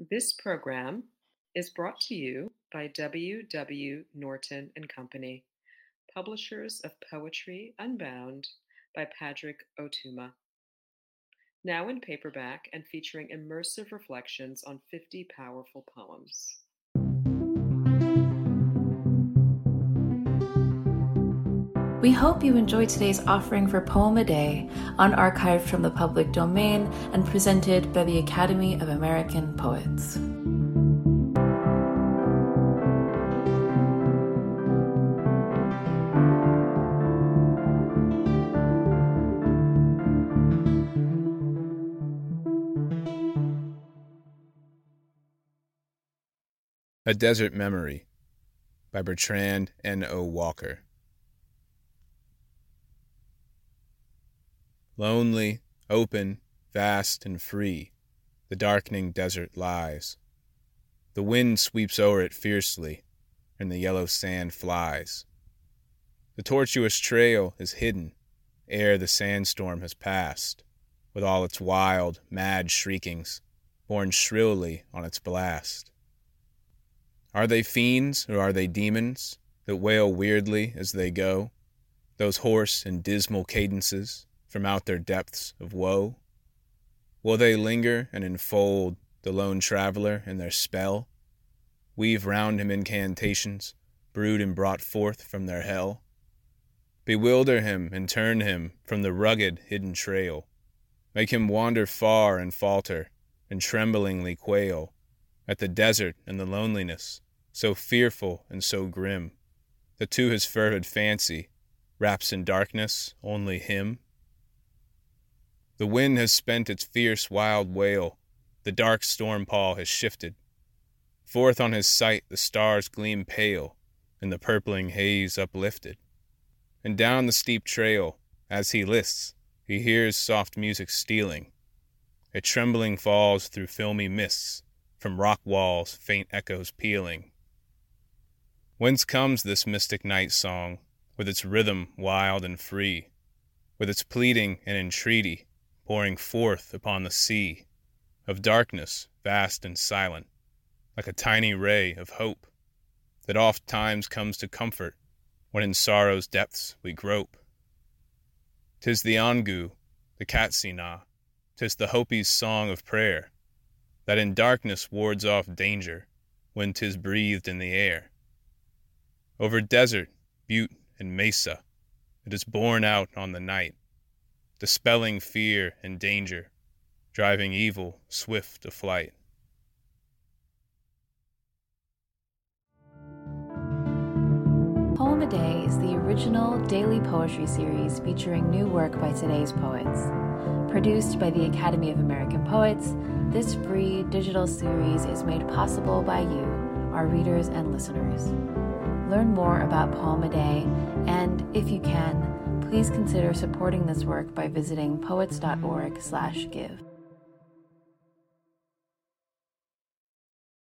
This program is brought to you by W. W. Norton and Company, publishers of Poetry Unbound by Padraig Ó Tuama. Now in paperback and featuring immersive reflections on 50 powerful poems. We hope you enjoyed today's offering for Poem a Day, unarchived from the public domain and presented by the Academy of American Poets. A Desert Memory by Bertrand N. O. Walker. Lonely, open, vast, and free, the darkening desert lies. The wind sweeps o'er it fiercely, and the yellow sand flies. The tortuous trail is hidden ere the sandstorm has passed, with all its wild, mad shriekings borne shrilly on its blast. Are they fiends or are they demons that wail weirdly as they go, those hoarse and dismal cadences from out their depths of woe? Will they linger and enfold the lone traveler in their spell, weave round him incantations brewed and brought forth from their hell? Bewilder him and turn him from the rugged hidden trail, make him wander far and falter and tremblingly quail at the desert and the loneliness, so fearful and so grim, that to his fervid fancy wraps in darkness only him? The wind has spent its fierce wild wail, the dark storm pall has shifted. Forth on his sight the stars gleam pale, in the purpling haze uplifted. And down the steep trail, as he lists, he hears soft music stealing. It trembling falls through filmy mists, from rock walls faint echoes pealing. Whence comes this mystic night song, with its rhythm wild and free, with its pleading and entreaty pouring forth upon the sea of darkness vast and silent, like a tiny ray of hope that oft times comes to comfort when in sorrow's depths we grope? 'Tis the Angu, the Katsina, 'tis the Hopi's song of prayer that in darkness wards off danger when 'tis breathed in the air. Over desert, butte, and mesa, it is borne out on the night, dispelling fear and danger, driving evil swift to flight. Poem a Day is the original daily poetry series featuring new work by today's poets. Produced by the Academy of American Poets, this free digital series is made possible by you, our readers and listeners. Learn more about Poem a Day, and if you can, please consider supporting this work by visiting poets.org/give.